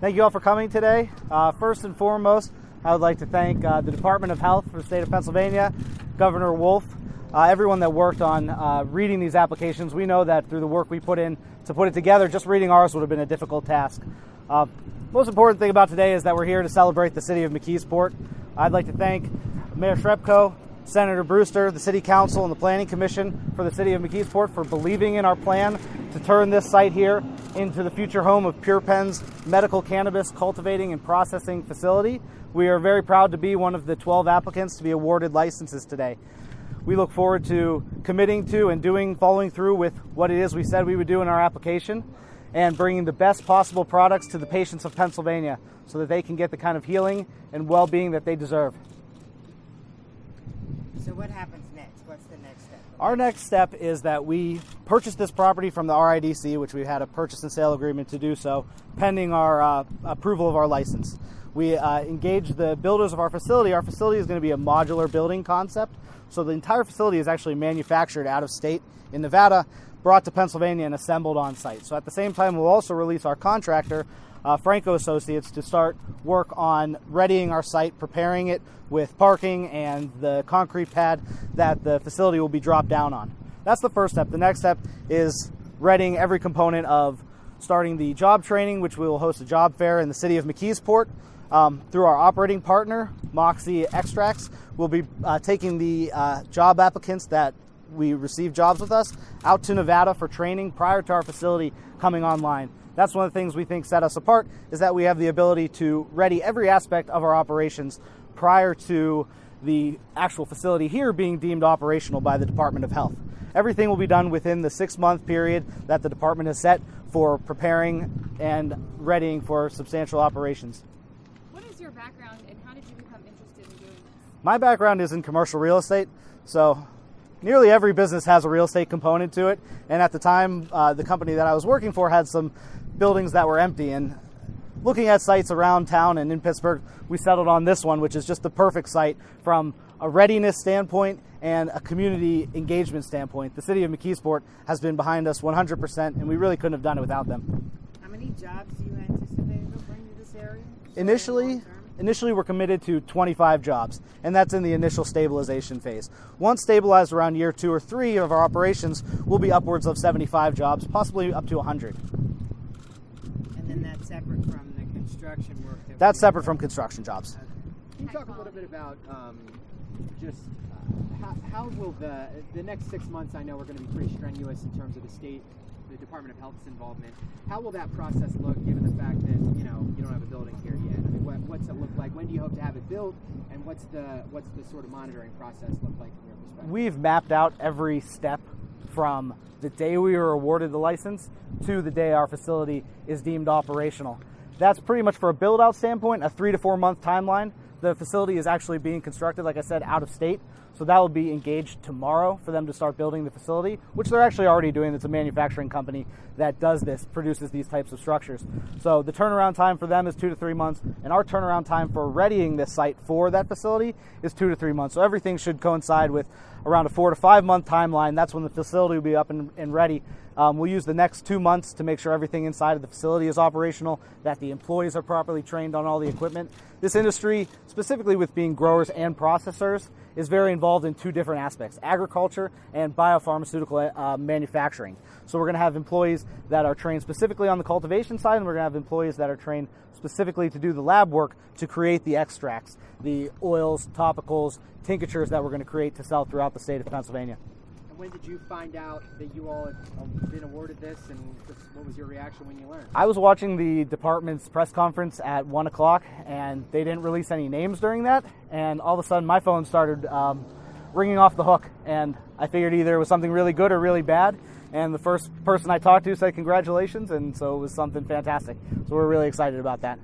Thank you all for coming today. Uh, first and foremost, I would like to thank uh, the Department of Health for the state of Pennsylvania, Governor Wolf, uh, everyone that worked on uh, reading these applications. We know that through the work we put in to put it together, just reading ours would have been a difficult task. Uh, most important thing about today is that we're here to celebrate the city of McKeesport. I'd like to thank Mayor Cherepko, Senator Brewster, the City Council, and the Planning Commission for the City of McKeesport for believing in our plan to turn this site here into the future home of PurePenn's medical cannabis cultivating and processing facility. We are very proud to be one of the 12 applicants to be awarded licenses today. We look forward to committing to and doing, following through with what it is we said we would do in our application and bringing the best possible products to the patients of Pennsylvania so that they can get the kind of healing and well being that they deserve. So what happens next? What's the next step? Our next step is that we purchase this property from the RIDC, which we had a purchase and sale agreement to do so, pending our uh, approval of our license. We uh, engage the builders of our facility. Our facility is going to be a modular building concept, so the entire facility is actually manufactured out of state in Nevada, brought to Pennsylvania, and assembled on site. So at the same time, we'll also release our contractor uh, Franco Associates to start work on readying our site, preparing it with parking and the concrete pad that the facility will be dropped down on. That's the first step. The next step is readying every component of starting the job training, which we will host a job fair in the city of McKeesport. Um, through our operating partner, Moxie Extracts, we'll be uh, taking the uh, job applicants that we receive jobs with us out to Nevada for training prior to our facility coming online. That's one of the things we think set us apart is that we have the ability to ready every aspect of our operations prior to the actual facility here being deemed operational by the Department of Health. Everything will be done within the six month period that the department has set for preparing and readying for substantial operations. What is your background and how did you become interested in doing this? My background is in commercial real estate, so nearly every business has a real estate component to it. And at the time, uh, the company that I was working for had some buildings that were empty. And looking at sites around town and in Pittsburgh, we settled on this one, which is just the perfect site from a readiness standpoint and a community engagement standpoint. The city of McKeesport has been behind us 100%, and we really couldn't have done it without them. How many jobs do you anticipate will bring to this area? Initially, initially we're committed to 25 jobs, and that's in the initial stabilization phase. Once stabilized around year two or three of our operations, we'll be upwards of 75 jobs, possibly up to 100. And that's separate from the construction work. That That's we- separate from construction jobs. Can you talk a little bit about um, just uh, how, how will the the next six months? I know we're going to be pretty strenuous in terms of the state, the Department of Health's involvement. How will that process look, given the fact that you know you don't have a building here yet? I mean, what, what's it look like? When do you hope to have it built? And what's the what's the sort of monitoring process look like from your perspective? We've mapped out every step from the day we were awarded the license to the day our facility is deemed operational. That's pretty much for a build out standpoint, a three to four month timeline. The facility is actually being constructed, like I said, out of state. So that will be engaged tomorrow for them to start building the facility, which they're actually already doing. It's a manufacturing company that does this, produces these types of structures. So the turnaround time for them is two to three months, and our turnaround time for readying this site for that facility is two to three months. So everything should coincide with around a four to five month timeline. That's when the facility will be up and, and ready. Um, we'll use the next two months to make sure everything inside of the facility is operational, that the employees are properly trained on all the equipment. This industry, specifically with being growers and processors, is very involved in two different aspects agriculture and biopharmaceutical uh, manufacturing. So, we're going to have employees that are trained specifically on the cultivation side, and we're going to have employees that are trained specifically to do the lab work to create the extracts, the oils, topicals, tinctures that we're going to create to sell throughout the state of Pennsylvania. And when did you find out that you all had um, been awarded this? And what was your reaction when you learned? I was watching the department's press conference at one o'clock, and they didn't release any names during that. And all of a sudden, my phone started um, ringing off the hook, and I figured either it was something really good or really bad. And the first person I talked to said congratulations, and so it was something fantastic. So we're really excited about that.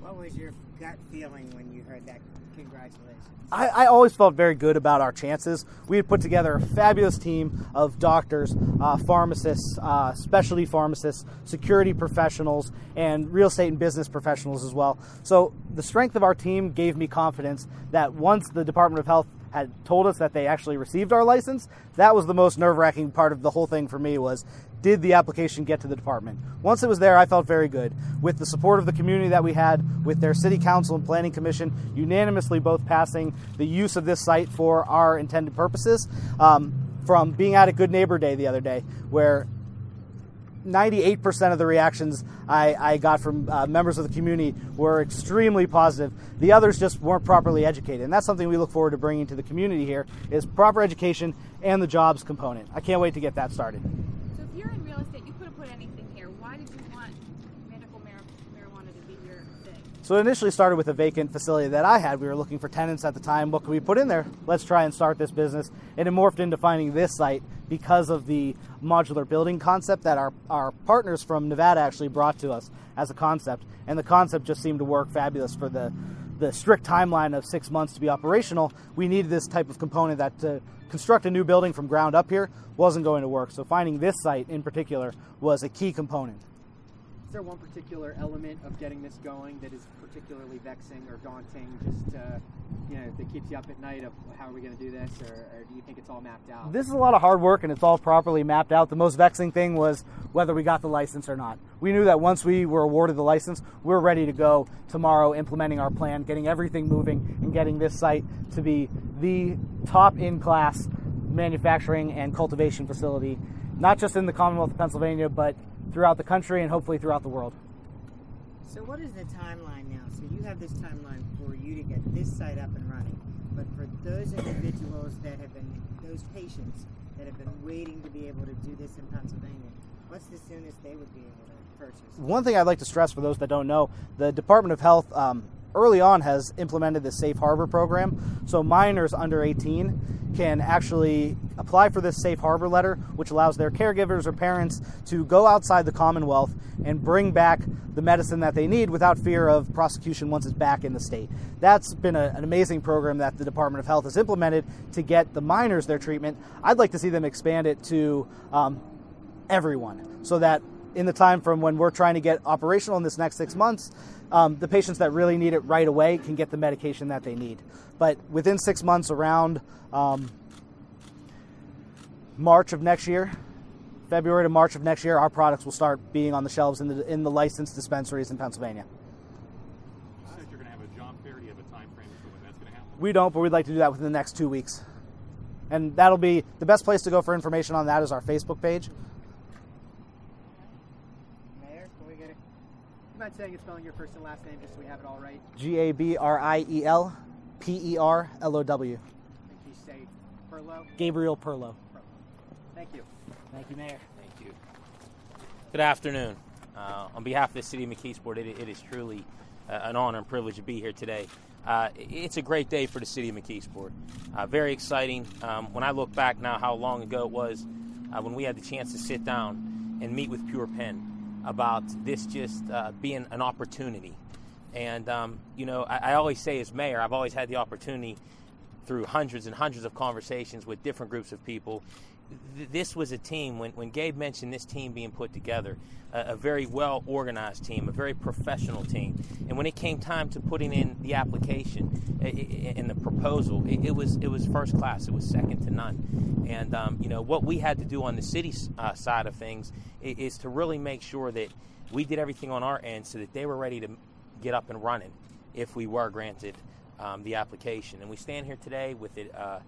What was your gut feeling when you heard that? Congratulations. I, I always felt very good about our chances. We had put together a fabulous team of doctors, uh, pharmacists, uh, specialty pharmacists, security professionals, and real estate and business professionals as well. So the strength of our team gave me confidence that once the Department of Health had told us that they actually received our license, that was the most nerve-wracking part of the whole thing for me was did the application get to the department? Once it was there, I felt very good. With the support of the community that we had, with their city council and planning commission unanimously both passing the use of this site for our intended purposes, um, from being at a Good Neighbor Day the other day, where 98% of the reactions I, I got from uh, members of the community were extremely positive. The others just weren't properly educated. And that's something we look forward to bringing to the community here is proper education and the jobs component. I can't wait to get that started. So if you're in real estate, you could have put anything here. Why did you want medical mar- marijuana to be your thing? So it initially started with a vacant facility that I had. We were looking for tenants at the time. What could we put in there? Let's try and start this business. And it morphed into finding this site because of the modular building concept that our, our partners from Nevada actually brought to us as a concept. And the concept just seemed to work fabulous for the, the strict timeline of six months to be operational. We needed this type of component that to construct a new building from ground up here wasn't going to work. So finding this site in particular was a key component. Is there one particular element of getting this going that is particularly vexing or daunting, just uh, you know, that keeps you up at night of how are we going to do this, or, or do you think it's all mapped out? This is a lot of hard work and it's all properly mapped out. The most vexing thing was whether we got the license or not. We knew that once we were awarded the license, we are ready to go tomorrow implementing our plan, getting everything moving, and getting this site to be the top in class manufacturing and cultivation facility, not just in the Commonwealth of Pennsylvania, but throughout the country and hopefully throughout the world. So what is the timeline now? So you have this timeline for you to get this site up and running, but for those individuals that have been, those patients that have been waiting to be able to do this in Pennsylvania, what's the soonest they would be able to purchase? One thing I'd like to stress for those that don't know, the Department of Health um, early on has implemented the safe harbor program. So minors under 18 can actually apply for this safe harbor letter, which allows their caregivers or parents to go outside the Commonwealth and bring back the medicine that they need without fear of prosecution once it's back in the state. That's been a, an amazing program that the Department of Health has implemented to get the minors their treatment. I'd like to see them expand it to um, everyone so that in the time from when we're trying to get operational in this next six months, um, the patients that really need it right away can get the medication that they need. But within six months, around um, March of next year, February to March of next year, our products will start being on the shelves in the in the licensed dispensaries in Pennsylvania. You said you're going to have a job fair. Do you have a time frame as when that's going to happen? We don't, but we'd like to do that within the next two weeks. And that'll be the best place to go for information on that is our Facebook page. Mayor, can we get it? You mind saying and spelling your first and last name just so we have it all right? G A B R I E L P E R L O W. Think you say Perlow? Gabriel Perlow. Thank you. Thank you, Mayor. Thank you. Good afternoon. Uh, on behalf of the City of McKeesport, it, it is truly uh, an honor and privilege to be here today. Uh, it's a great day for the City of McKeesport. Uh, very exciting. Um, when I look back now, how long ago it was uh, when we had the chance to sit down and meet with PurePenn about this just uh, being an opportunity. And, um, you know, I, I always say as mayor, I've always had the opportunity through hundreds and hundreds of conversations with different groups of people. Th- This was a team, when, when Gabe mentioned this team being put together, a, very well organized team, a very professional team. And when it came time to putting in the application and the proposal, it, it was it was first class. It was second to none. And um, you know what we had to do on the city uh, side of things i- is to really make sure that we did everything on our end so that they were ready to get up and running if we were granted um, the application. And we stand here today with it, uh,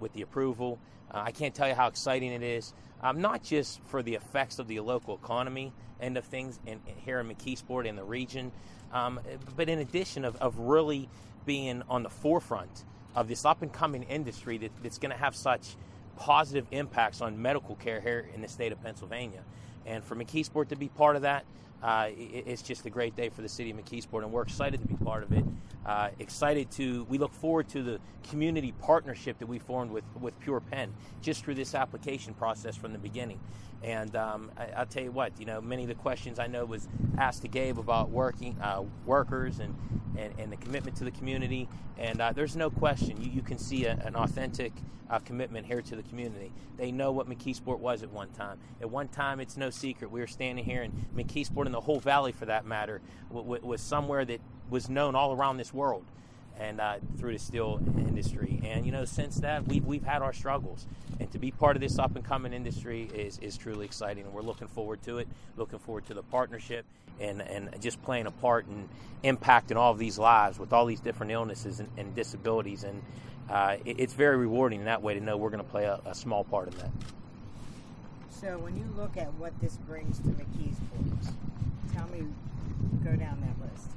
with the approval. Uh, I can't tell you how exciting it is, um, not just for the effects of the local economy and of things in, in- here in McKeesport and the region, um, but in addition of, of really being on the forefront of this up and coming industry that, that's going to have such positive impacts on medical care here in the state of Pennsylvania. And for McKeesport to be part of that, uh, it, it's just a great day for the city of McKeesport, and we're excited to be part of it. Uh, excited to, we look forward to the community partnership that we formed with, with PurePenn just through this application process from the beginning. And um, I, I'll tell you what, you know, many of the questions I know was asked to Gabe about working uh, workers and, and, and the commitment to the community. And uh, there's no question, you, you can see a, an authentic uh, commitment here to the community. They know what McKeesport was at one time. At one time, it's no secret. We were standing here, and McKeesport and the whole valley, for that matter, was somewhere that was known all around this world. and uh, through the steel industry. And you know, since that, we've we've had our struggles, and to be part of this up and coming industry is is truly exciting. And we're looking forward to it. Looking forward to the partnership and and just playing a part in impacting all of these lives with all these different illnesses and, and disabilities. And uh, it, it's very rewarding in that way to know we're going to play a, a small part in that. So when you look at what this brings to McKeesport, tell me, go down that list.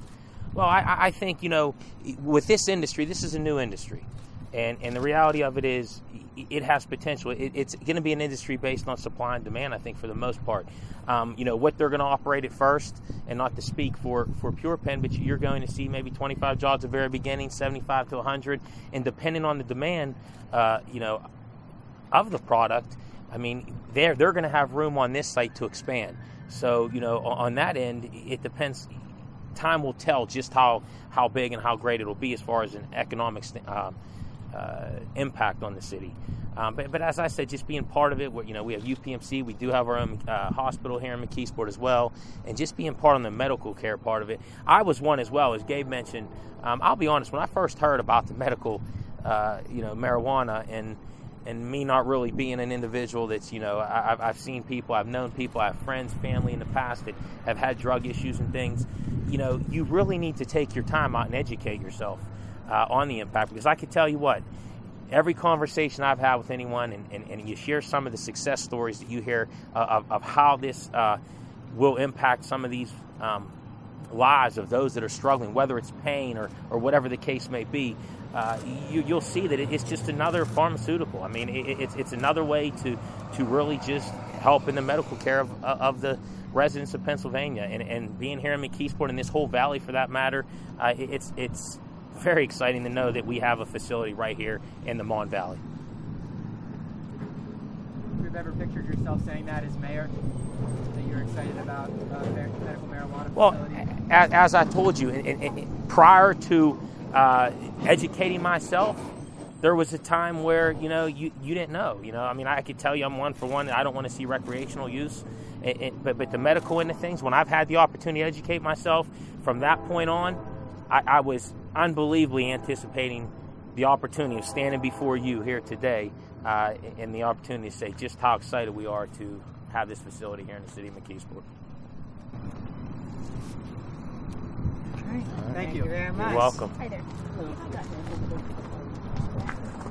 Well, I, I think you know, with this industry, this is a new industry, and and the reality of it is, it has potential. It, it's going to be an industry based on supply and demand. I think for the most part, um, you know, what they're going to operate at first, and not to speak for for PurePenn, but you're going to see maybe 25 jobs at the very beginning, 75 to 100, and depending on the demand, uh, you know, of the product. I mean, they're they're going to have room on this site to expand. So you know, on that end, it depends time will tell just how how big and how great it'll be as far as an economic uh, uh, impact on the city. Um, but, but as I said, just being part of it, you know, we have UPMC, we do have our own uh, hospital here in McKeesport as well, and just being part of the medical care part of it. I was one as well, as Gabe mentioned. Um, I'll be honest, when I first heard about the medical, uh, you know, marijuana and and me not really being an individual that's you know I, I've seen people, I've known people, I have friends, family in the past that have had drug issues and things. You know, you really need to take your time out and educate yourself uh, on the impact because I can tell you what. Every conversation I've had with anyone, and, and, and you share some of the success stories that you hear uh, of, of how this uh, will impact some of these um, lives of those that are struggling, whether it's pain or, or whatever the case may be, uh, you, will see that it's just another pharmaceutical. I mean, it, it's, it's another way to, to really just help in the medical care of, of the residents of Pennsylvania. And, and being here in McKeesport and this whole valley for that matter, uh, it's, it's very exciting to know that we have a facility right here in the Mon Valley. Have you've ever pictured yourself saying that as mayor? That you're excited about uh, medical marijuana facility? Well, as, as, I told you, prior to uh, educating myself, there was a time where you know you, you didn't know. You know, I mean, I could tell you I'm one for one. I don't want to see recreational use, but but the medical end of things. When I've had the opportunity to educate myself, from that point on, I, I was unbelievably anticipating the opportunity of standing before you here today, uh, and the opportunity to say just how excited we are to have this facility here in the city of McKeesport. Thank, Thank you. you very much. You're welcome. Hi there.